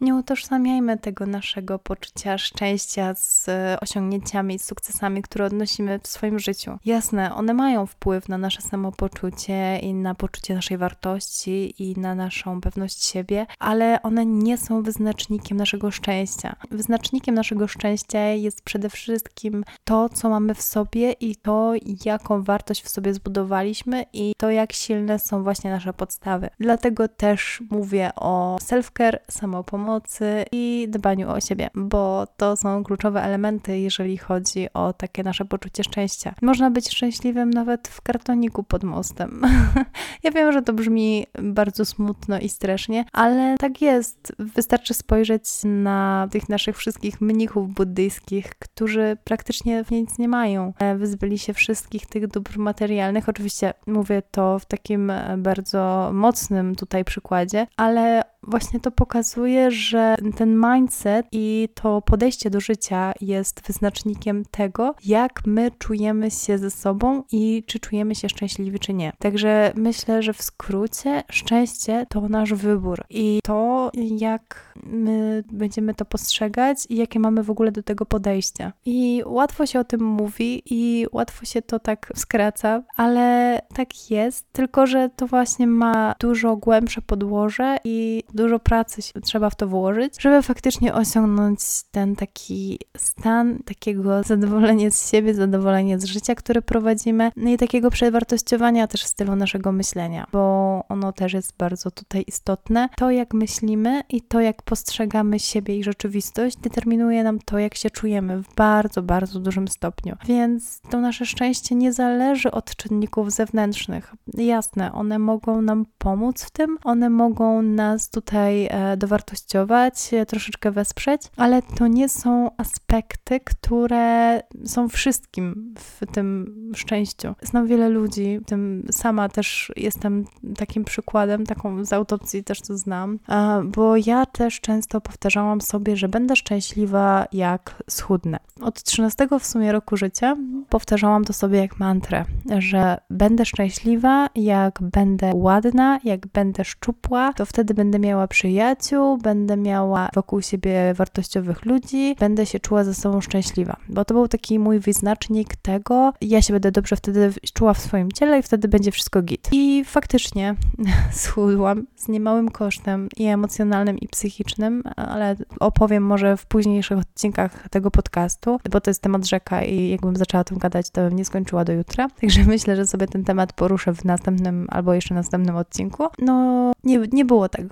nie utożsamiajmy tego naszego poczucia szczęścia z osiągnięciami, z sukcesami, które odnosimy w swoim życiu. Jasne, one mają wpływ na nasze samopoczucie i na poczucie naszej wartości i na naszą pewność siebie, ale one nie są wyznacznikiem naszego szczęścia. Wyznacznikiem naszego szczęścia jest przede wszystkim to, co mamy w sobie i to, jaką wartość w sobie zbudowaliśmy i to, jak silne są właśnie nasze podstawy. Dlatego też mówię o self-care, samopomocy, pomocy i dbaniu o siebie, bo to są kluczowe elementy, jeżeli chodzi o takie nasze poczucie szczęścia. Można być szczęśliwym nawet w kartoniku pod mostem. (laughs) ja wiem, że to brzmi bardzo smutno i strasznie, ale tak jest. Wystarczy spojrzeć na tych naszych wszystkich mnichów buddyjskich, którzy praktycznie nic nie mają. Wyzbyli się wszystkich tych dóbr materialnych. Oczywiście mówię to w takim bardzo mocnym tutaj przykładzie, ale właśnie to pokazuje, że ten mindset i to podejście do życia jest wyznacznikiem tego, jak my czujemy się ze sobą i czy czujemy się szczęśliwi, czy nie. Także myślę, że w skrócie szczęście to nasz wybór i to, jak my będziemy to postrzegać i jakie mamy w ogóle do tego podejście. I łatwo się o tym mówi i łatwo się to tak skraca, ale tak jest, tylko że to właśnie ma dużo głębsze podłoże i dużo pracy trzeba w to włożyć, żeby faktycznie osiągnąć ten taki stan takiego (laughs) zadowolenia z siebie, zadowolenia z życia, które prowadzimy, no i takiego przewartościowania też stylu naszego myślenia, bo ono też jest bardzo tutaj istotne. To, jak myślimy i to, jak postrzegamy siebie i rzeczywistość, determinuje nam to, jak się czujemy w bardzo, bardzo dużym stopniu. Więc to nasze szczęście nie zależy od czynników zewnętrznych. Jasne, one mogą nam pomóc w tym, one mogą nas tutaj e, dowartościować, e, troszeczkę wesprzeć, ale to nie są aspekty, które są wszystkim w tym szczęściu. Znam wiele ludzi, tym sama też jestem takim przykładem, taką z autopsji też to znam, bo ja też często powtarzałam sobie, że będę szczęśliwa jak schudnę. Od 13 w sumie roku życia powtarzałam to sobie jak mantrę, że będę szczęśliwa jak będę ładna, jak będę szczupła, to wtedy będę miała przyjaciół, będę miała wokół siebie wartościowych ludzi, będę się czuła ze sobą szczęśliwa. Bo to był taki mój wyznacznik tego, ja się będę dobrze wtedy czuła w swoim ciele i wtedy będzie wszystko git. I faktycznie (laughs) schudłam z niemałym kosztem i emocjonalnym, i psychicznym, ale opowiem może w późniejszych odcinkach tego podcastu, bo to jest temat rzeka i jakbym zaczęła o tym gadać, to bym nie skończyła do jutra. (laughs) Także myślę, że sobie ten temat poruszę w następnym albo jeszcze następnym odcinku. No, nie, nie było tak.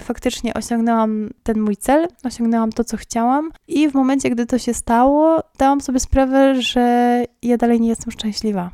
Faktycznie osiągnęłam ten mój cel, osiągnęłam to, co chciałam i w momencie, gdy to się stało, dałam sobie sprawę, że ja dalej nie jestem szczęśliwa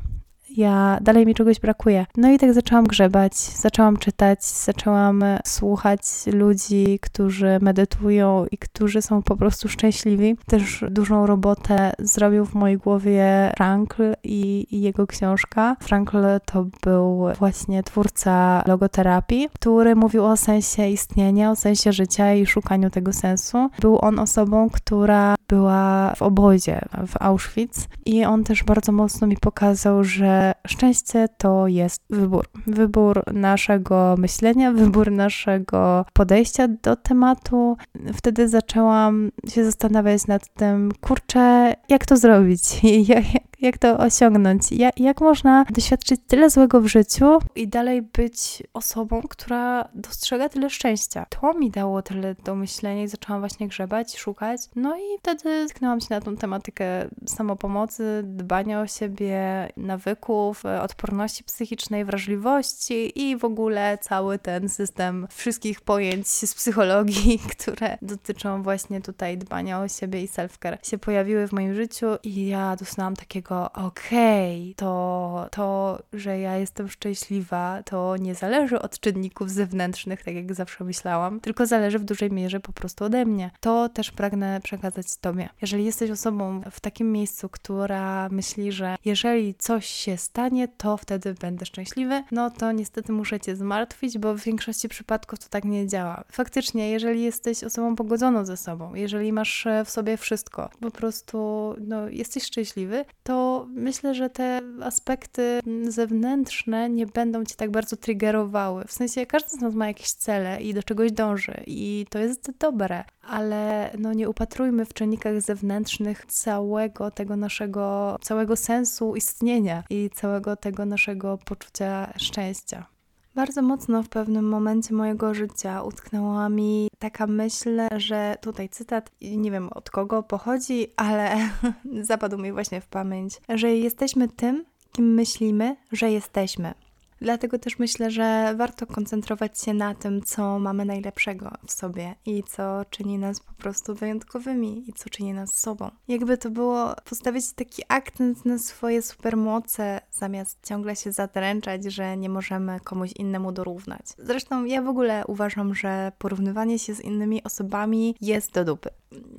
ja dalej mi czegoś brakuje. No i tak zaczęłam grzebać, zaczęłam czytać, zaczęłam słuchać ludzi, którzy medytują i którzy są po prostu szczęśliwi. Też dużą robotę zrobił w mojej głowie Frankl i, i jego książka. Frankl to był właśnie twórca logoterapii, który mówił o sensie istnienia, o sensie życia i szukaniu tego sensu. Był on osobą, która była w obozie w Auschwitz i on też bardzo mocno mi pokazał, że szczęście to jest wybór. Wybór naszego myślenia, wybór naszego podejścia do tematu. Wtedy zaczęłam się zastanawiać nad tym, kurczę, jak to zrobić? (laughs) Jak, jak to osiągnąć? Jak, jak można doświadczyć tyle złego w życiu i dalej być osobą, która dostrzega tyle szczęścia? To mi dało tyle do myślenia i zaczęłam właśnie grzebać, szukać. No i wtedy tknęłam się na tą tematykę samopomocy, dbania o siebie, nawyków, odporności psychicznej, wrażliwości i w ogóle cały ten system wszystkich pojęć z psychologii, (laughs) które dotyczą właśnie tutaj dbania o siebie i self-care się pojawiły w moim życiu i ja dostałam takiego okej, okay, to, to, że ja jestem szczęśliwa, to nie zależy od czynników zewnętrznych, tak jak zawsze myślałam, tylko zależy w dużej mierze po prostu ode mnie. To też pragnę przekazać Tobie. Jeżeli jesteś osobą w takim miejscu, która myśli, że jeżeli coś się stanie, to wtedy będę szczęśliwy, no to niestety muszę Cię zmartwić, bo w większości przypadków to tak nie działa. Faktycznie, jeżeli jesteś osobą pogodzoną ze sobą, jeżeli masz w sobie wszystko, po prostu no, jesteś szczęśliwy, to myślę, że te aspekty zewnętrzne nie będą cię tak bardzo triggerowały. W sensie każdy z nas ma jakieś cele i do czegoś dąży i to jest dobre, ale no nie upatrujmy w czynnikach zewnętrznych całego tego naszego, całego sensu istnienia i całego tego naszego poczucia szczęścia. Bardzo mocno w pewnym momencie mojego życia utknęła mi taka myśl, że tutaj cytat, nie wiem od kogo pochodzi, ale (laughs) zapadł mi właśnie w pamięć, że jesteśmy tym, kim myślimy, że jesteśmy. Dlatego też myślę, że warto koncentrować się na tym, co mamy najlepszego w sobie i co czyni nas po prostu wyjątkowymi i co czyni nas sobą. Jakby to było postawić taki akcent na swoje supermoce, zamiast ciągle się zadręczać, że nie możemy komuś innemu dorównać. Zresztą ja w ogóle uważam, że porównywanie się z innymi osobami jest do dupy.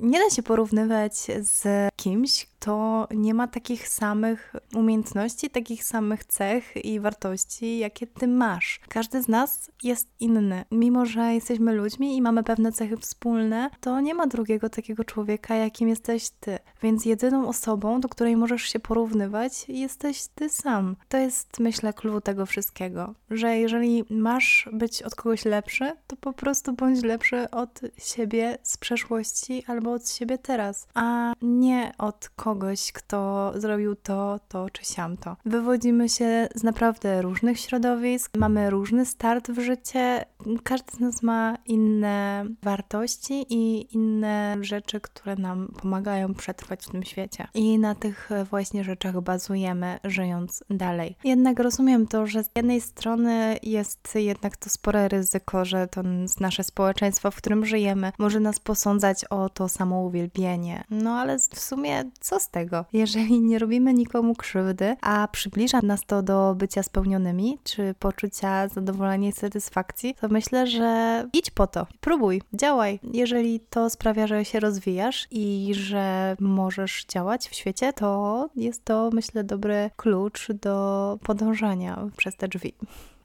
Nie da się porównywać z kimś, kto nie ma takich samych umiejętności, takich samych cech i wartości, jakie ty masz. Każdy z nas jest inny. Mimo, że jesteśmy ludźmi i mamy pewne cechy wspólne, to nie ma drugiego takiego człowieka, jakim jesteś ty. Więc jedyną osobą, do której możesz się porównywać, jesteś ty sam. To jest, myślę, klucz tego wszystkiego, że jeżeli masz być od kogoś lepszy, to po prostu bądź lepszy od siebie z przeszłości albo od siebie teraz, a nie od kogoś, kto zrobił to, to czy siamto. Wywodzimy się z naprawdę różnych środowisk, mamy różny start w życie, każdy z nas ma inne wartości i inne rzeczy, które nam pomagają przetrwać w tym świecie. I na tych właśnie rzeczach bazujemy, żyjąc dalej. Jednak rozumiem to, że z jednej strony jest jednak to spore ryzyko, że to nasze społeczeństwo, w którym żyjemy, może nas posądzać o to samo uwielbienie. No ale w sumie co z tego? Jeżeli nie robimy nikomu krzywdy, a przybliża nas to do bycia spełnionymi, czy poczucia zadowolenia i satysfakcji, to myślę, że idź po to, próbuj, działaj. Jeżeli to sprawia, że się rozwijasz i że możesz działać w świecie, to jest to, myślę, dobry klucz do podążania przez te drzwi.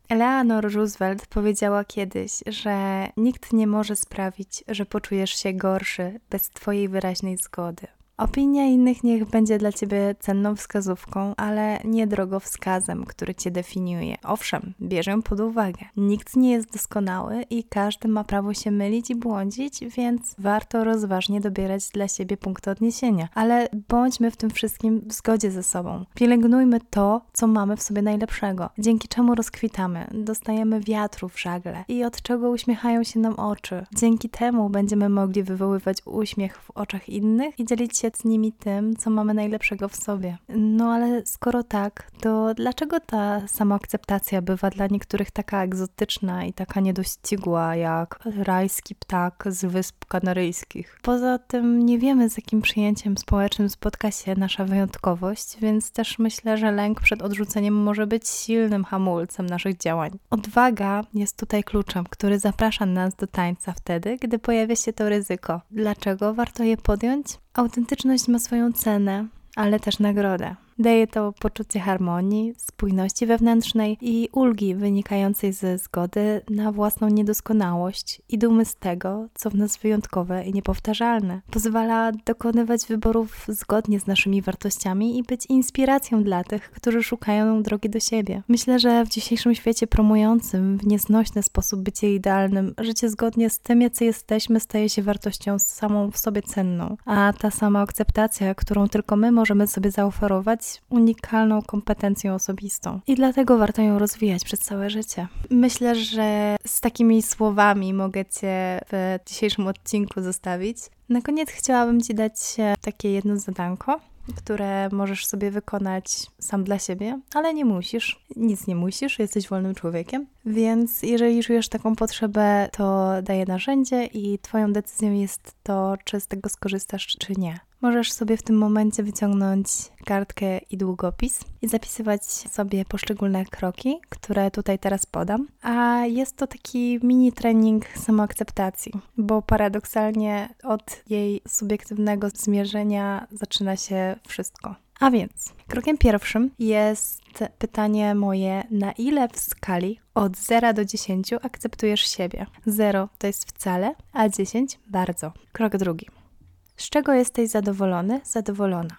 Eleanor Roosevelt powiedziała kiedyś, że nikt nie może sprawić, że poczujesz się gorszy bez Twojej wyraźnej zgody. Opinia innych niech będzie dla ciebie cenną wskazówką, ale nie drogowskazem, który cię definiuje. Owszem, bierz ją pod uwagę. Nikt nie jest doskonały i każdy ma prawo się mylić i błądzić, więc warto rozważnie dobierać dla siebie punkty odniesienia. Ale bądźmy w tym wszystkim w zgodzie ze sobą. Pielęgnujmy to, co mamy w sobie najlepszego, dzięki czemu rozkwitamy, dostajemy wiatru w żagle i od czego uśmiechają się nam oczy. Dzięki temu będziemy mogli wywoływać uśmiech w oczach innych i dzielić się z nimi tym, co mamy najlepszego w sobie. No ale skoro tak, to dlaczego ta samoakceptacja bywa dla niektórych taka egzotyczna i taka niedościgła, jak rajski ptak z Wysp Kanaryjskich? Poza tym nie wiemy, z jakim przyjęciem społecznym spotka się nasza wyjątkowość, więc też myślę, że lęk przed odrzuceniem może być silnym hamulcem naszych działań. Odwaga jest tutaj kluczem, który zaprasza nas do tańca wtedy, gdy pojawia się to ryzyko. Dlaczego warto je podjąć? Autentyczność ma swoją cenę, ale też nagrodę. Daje to poczucie harmonii, spójności wewnętrznej i ulgi wynikającej ze zgody na własną niedoskonałość i dumy z tego, co w nas wyjątkowe i niepowtarzalne. Pozwala dokonywać wyborów zgodnie z naszymi wartościami i być inspiracją dla tych, którzy szukają drogi do siebie. Myślę, że w dzisiejszym świecie promującym w nieznośny sposób bycie idealnym, życie zgodnie z tym, jacy jesteśmy, staje się wartością samą w sobie cenną, a ta sama akceptacja, którą tylko my możemy sobie zaoferować, unikalną kompetencją osobistą i dlatego warto ją rozwijać przez całe życie. Myślę, że z takimi słowami mogę Cię w dzisiejszym odcinku zostawić. Na koniec chciałabym Ci dać takie jedno zadanko, które możesz sobie wykonać sam dla siebie, ale nie musisz, nic nie musisz, jesteś wolnym człowiekiem. Więc jeżeli czujesz taką potrzebę, to daję narzędzie i Twoją decyzją jest to, czy z tego skorzystasz, czy nie. Możesz sobie w tym momencie wyciągnąć kartkę i długopis i zapisywać sobie poszczególne kroki, które tutaj teraz podam. A jest to taki mini trening samoakceptacji, bo paradoksalnie od jej subiektywnego zmierzenia zaczyna się wszystko. A więc krokiem pierwszym jest pytanie moje, na ile w skali od 0 do 10 akceptujesz siebie? 0 to jest wcale, a 10 bardzo. Krok drugi. Z czego jesteś zadowolony, zadowolona?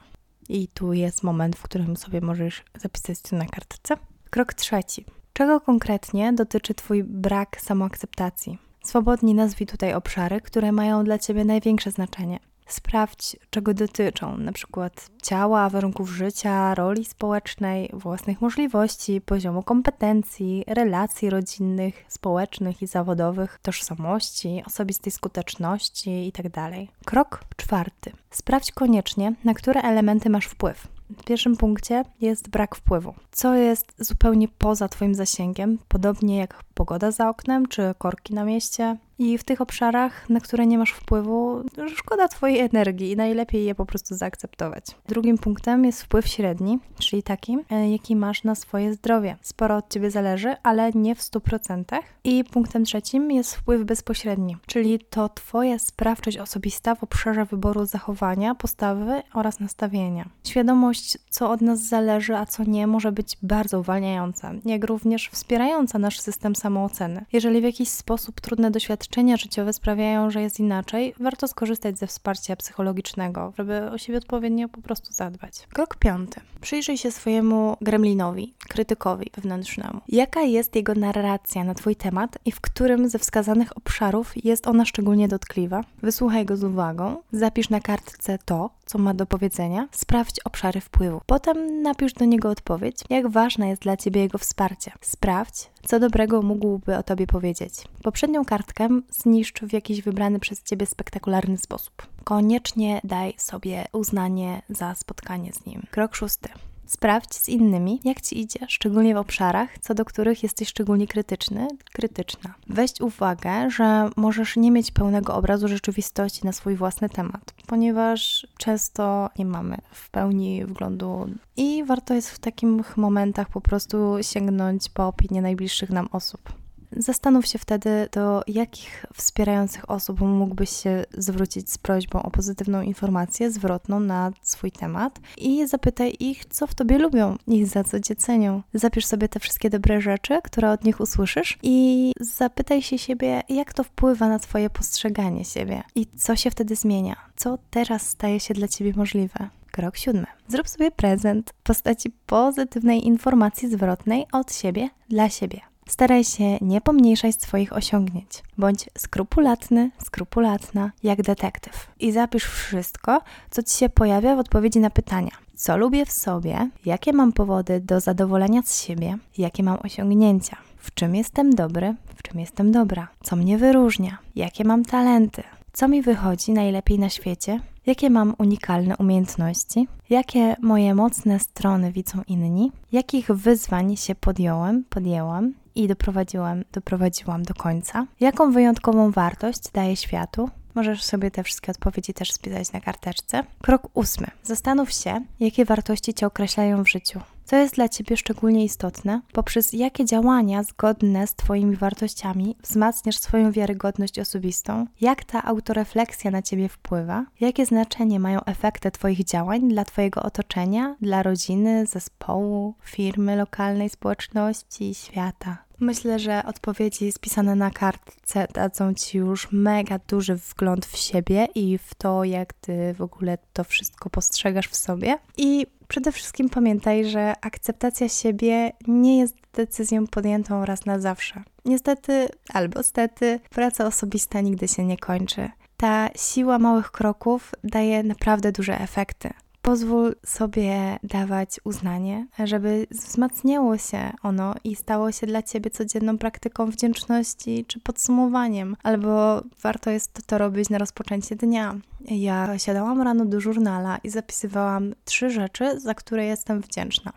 I tu jest moment, w którym sobie możesz zapisać to na kartce. Krok trzeci. Czego konkretnie dotyczy Twój brak samoakceptacji? Swobodnie nazwij tutaj obszary, które mają dla Ciebie największe znaczenie. Sprawdź, czego dotyczą, na przykład ciała, warunków życia, roli społecznej, własnych możliwości, poziomu kompetencji, relacji rodzinnych, społecznych i zawodowych, tożsamości, osobistej skuteczności itd. Tak Krok czwarty. Sprawdź koniecznie, na które elementy masz wpływ. W pierwszym punkcie jest brak wpływu, co jest zupełnie poza Twoim zasięgiem, podobnie jak pogoda za oknem czy korki na mieście, i w tych obszarach, na które nie masz wpływu, szkoda Twojej energii i najlepiej je po prostu zaakceptować. Drugim punktem jest wpływ średni, czyli taki, e, jaki masz na swoje zdrowie. Sporo od Ciebie zależy, ale nie w 100%. I punktem trzecim jest wpływ bezpośredni, czyli to Twoja sprawczość osobista w obszarze wyboru zachowania, postawy oraz nastawienia. Świadomość, co od nas zależy, a co nie, może być bardzo uwalniająca, jak również wspierająca nasz system samooceny. Jeżeli w jakiś sposób trudne doświadczenia doświadczenia życiowe sprawiają, że jest inaczej, warto skorzystać ze wsparcia psychologicznego, żeby o siebie odpowiednio po prostu zadbać. Krok piąty. Przyjrzyj się swojemu gremlinowi, krytykowi wewnętrznemu. Jaka jest jego narracja na Twój temat i w którym ze wskazanych obszarów jest ona szczególnie dotkliwa? Wysłuchaj go z uwagą, zapisz na kartce to, co ma do powiedzenia, sprawdź obszary wpływu. Potem napisz do niego odpowiedź, jak ważne jest dla Ciebie jego wsparcie. Sprawdź, co dobrego mógłby o Tobie powiedzieć. Poprzednią kartkę zniszcz w jakiś wybrany przez Ciebie spektakularny sposób. Koniecznie daj sobie uznanie za spotkanie z nim. Krok szósty. Sprawdź z innymi, jak ci idzie, szczególnie w obszarach, co do których jesteś szczególnie krytyczny, krytyczna. Weź uwagę, że możesz nie mieć pełnego obrazu rzeczywistości na swój własny temat, ponieważ często nie mamy w pełni wglądu i warto jest w takich momentach po prostu sięgnąć po opinię najbliższych nam osób. Zastanów się wtedy, do jakich wspierających osób mógłbyś się zwrócić z prośbą o pozytywną informację zwrotną na swój temat i zapytaj ich, co w tobie lubią i za co cię cenią. Zapisz sobie te wszystkie dobre rzeczy, które od nich usłyszysz i zapytaj się siebie, jak to wpływa na twoje postrzeganie siebie i co się wtedy zmienia, co teraz staje się dla ciebie możliwe. Krok siódmy. Zrób sobie prezent w postaci pozytywnej informacji zwrotnej od siebie dla siebie. Staraj się nie pomniejszać swoich osiągnięć. Bądź skrupulatny, skrupulatna, jak detektyw. I zapisz wszystko, co ci się pojawia w odpowiedzi na pytania. Co lubię w sobie, jakie mam powody do zadowolenia z siebie, jakie mam osiągnięcia, w czym jestem dobry, w czym jestem dobra, co mnie wyróżnia, jakie mam talenty, co mi wychodzi najlepiej na świecie, jakie mam unikalne umiejętności, jakie moje mocne strony widzą inni, jakich wyzwań się podjąłem, podjęłam i doprowadziłam, doprowadziłam do końca, jaką wyjątkową wartość daję światu. Możesz sobie te wszystkie odpowiedzi też spisać na karteczce. Krok ósmy. Zastanów się, jakie wartości Cię określają w życiu. Co jest dla Ciebie szczególnie istotne, poprzez jakie działania zgodne z Twoimi wartościami wzmacniasz swoją wiarygodność osobistą, jak ta autorefleksja na Ciebie wpływa, jakie znaczenie mają efekty Twoich działań dla Twojego otoczenia, dla rodziny, zespołu, firmy, lokalnej społeczności, świata. Myślę, że odpowiedzi spisane na kartce dadzą Ci już mega duży wgląd w siebie i w to, jak Ty w ogóle to wszystko postrzegasz w sobie. I przede wszystkim pamiętaj, że akceptacja siebie nie jest decyzją podjętą raz na zawsze. Niestety albo stety, praca osobista nigdy się nie kończy. Ta siła małych kroków daje naprawdę duże efekty. Pozwól sobie dawać uznanie, żeby wzmacniało się ono i stało się dla ciebie codzienną praktyką wdzięczności czy podsumowaniem, albo warto jest to robić na rozpoczęcie dnia. Ja siadałam rano do żurnala i zapisywałam trzy rzeczy, za które jestem wdzięczna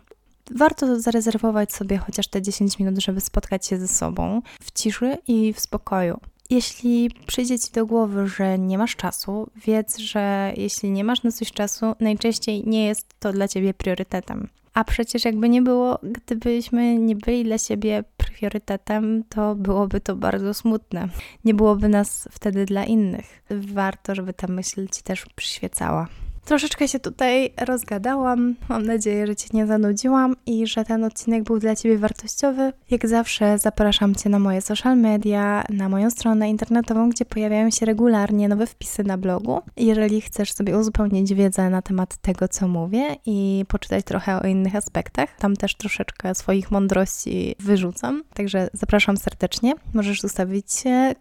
warto zarezerwować sobie chociaż te 10 minut, żeby spotkać się ze sobą w ciszy i w spokoju. Jeśli przyjdzie ci do głowy, że nie masz czasu, wiedz, że jeśli nie masz na coś czasu, najczęściej nie jest to dla ciebie priorytetem. A przecież jakby nie było, gdybyśmy nie byli dla siebie priorytetem, to byłoby to bardzo smutne. Nie byłoby nas wtedy dla innych. Warto, żeby ta myśl ci też przyświecała. Troszeczkę się tutaj rozgadałam. Mam nadzieję, że Cię nie zanudziłam i że ten odcinek był dla Ciebie wartościowy. Jak zawsze zapraszam Cię na moje social media, na moją stronę internetową, gdzie pojawiają się regularnie nowe wpisy na blogu. Jeżeli chcesz sobie uzupełnić wiedzę na temat tego, co mówię i poczytać trochę o innych aspektach, tam też troszeczkę swoich mądrości wyrzucam. Także zapraszam serdecznie. Możesz zostawić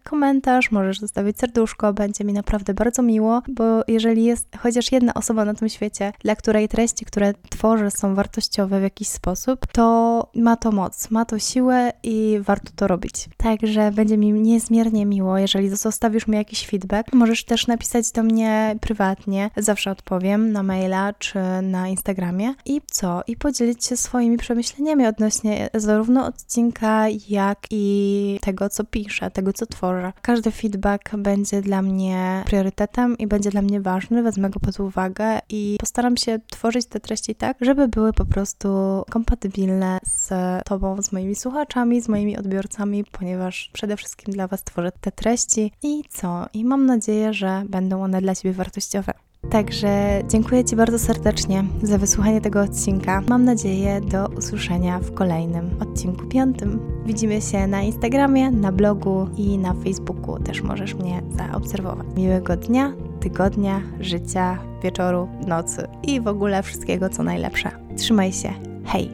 komentarz, możesz zostawić serduszko, będzie mi naprawdę bardzo miło, bo jeżeli jest chociaż jedna osoba na tym świecie, dla której treści, które tworzę, są wartościowe w jakiś sposób, to ma to moc, ma to siłę i warto to robić. Także będzie mi niezmiernie miło, jeżeli zostawisz mi jakiś feedback. Możesz też napisać do mnie prywatnie, zawsze odpowiem na maila czy na Instagramie. I co? I podzielić się swoimi przemyśleniami odnośnie zarówno odcinka, jak i tego, co piszę, tego, co tworzę. Każdy feedback będzie dla mnie priorytetem i będzie dla mnie ważny, wezmę go pod uwagę uwagę i postaram się tworzyć te treści tak, żeby były po prostu kompatybilne z Tobą, z moimi słuchaczami, z moimi odbiorcami, ponieważ przede wszystkim dla Was tworzę te treści i co? I mam nadzieję, że będą one dla Ciebie wartościowe. Także dziękuję Ci bardzo serdecznie za wysłuchanie tego odcinka. Mam nadzieję do usłyszenia w kolejnym odcinku piątym. Widzimy się na Instagramie, na blogu i na Facebooku. Też możesz mnie zaobserwować. Miłego dnia, tygodnia, życia, wieczoru, nocy i w ogóle wszystkiego, co najlepsze. Trzymaj się. Hej!